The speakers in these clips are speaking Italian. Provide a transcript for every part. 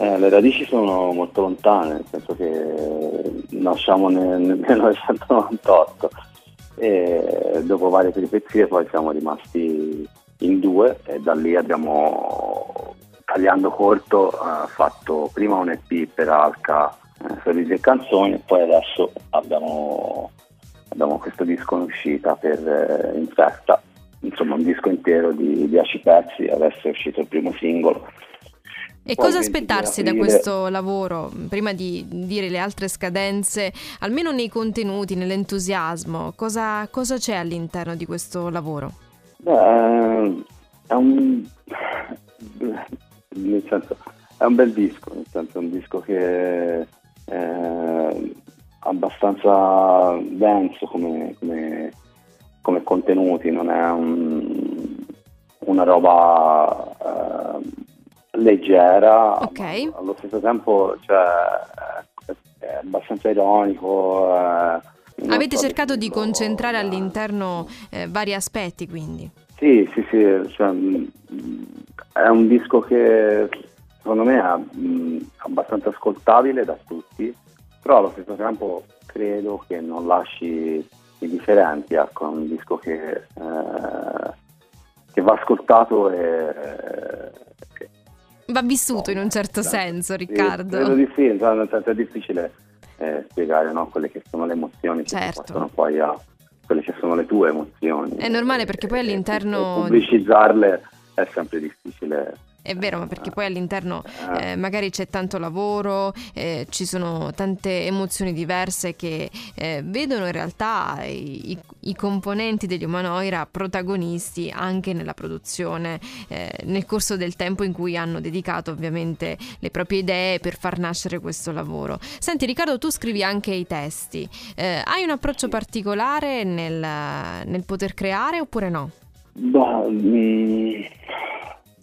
Eh, le radici sono molto lontane, nel senso che nasciamo nel, nel 1998 e dopo varie peripezie poi siamo rimasti in due e da lì abbiamo, tagliando corto, eh, fatto prima un EP per Alca, eh, sorrisi e canzoni e poi adesso abbiamo, abbiamo questo disco in uscita per eh, Infetta, insomma un disco intero di 10 pezzi, adesso è uscito il primo singolo e Poi cosa aspettarsi da questo lavoro, prima di dire le altre scadenze, almeno nei contenuti, nell'entusiasmo, cosa, cosa c'è all'interno di questo lavoro? Beh, è un... nel senso, è un bel disco, nel senso è un disco che è abbastanza denso come, come, come contenuti, non è un, una roba... Eh, leggera, okay. allo stesso tempo cioè, è abbastanza ironico. Eh, Avete so cercato di concentrare eh, all'interno eh, vari aspetti quindi? Sì, sì, sì, cioè, mm, è un disco che secondo me è mm, abbastanza ascoltabile da tutti, però allo stesso tempo credo che non lasci indifferenti, ecco, è un disco che, eh, che va ascoltato e Va vissuto in un certo senso, Riccardo. Credo di sì, è difficile eh, spiegare no, quelle che sono le emozioni che certo. portano poi a quelle che sono le tue emozioni. È normale perché poi all'interno... E, e pubblicizzarle è sempre difficile è vero, ma perché poi all'interno eh, magari c'è tanto lavoro, eh, ci sono tante emozioni diverse che eh, vedono in realtà i, i, componenti degli Umanoira protagonisti anche nella produzione, eh, nel corso del tempo in cui hanno dedicato ovviamente le proprie idee per far nascere questo lavoro. Senti Riccardo, tu scrivi anche i testi, eh, hai un approccio particolare nel, nel poter creare oppure no? Bah, mm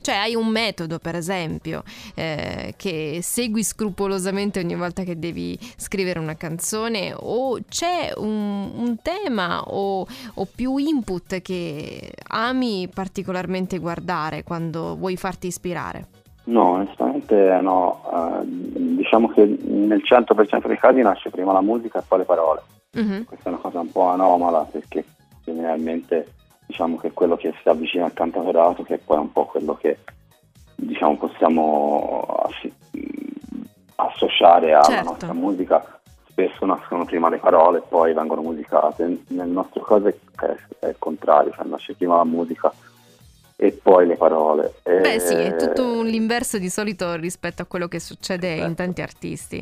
cioè hai un metodo, per esempio, eh, che segui scrupolosamente ogni volta che devi scrivere una canzone o c'è un, un tema o, o, più input che ami particolarmente guardare quando vuoi farti ispirare? No, onestamente no. Uh, diciamo che nel 100% dei casi nasce prima la musica e poi le parole. Uh-huh. Questa è una cosa un po' anomala perché generalmente diciamo che è quello che si avvicina al cantautorato, che poi è un po' quello che diciamo, possiamo assi- associare alla certo. nostra musica. Spesso nascono prima le parole e poi vengono musicate. Nel nostro caso è, è il contrario, cioè nasce prima la musica e poi le parole. Beh sì, è tutto l'inverso di solito rispetto a quello che succede certo. in tanti artisti.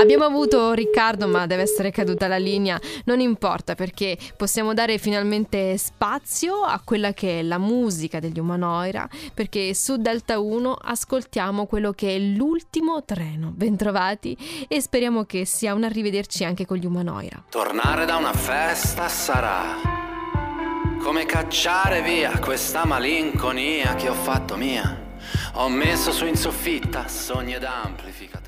Abbiamo avuto Riccardo, ma deve essere caduta la linea. Non importa perché possiamo dare finalmente spazio a quella che è la musica degli Umanoira. Perché su Delta 1 ascoltiamo quello che è l'ultimo treno. Bentrovati e speriamo che sia un arrivederci anche con gli Umanoira. Tornare da una festa sarà come cacciare via questa malinconia che ho fatto mia. Ho messo su in soffitta sogni ed amplificatori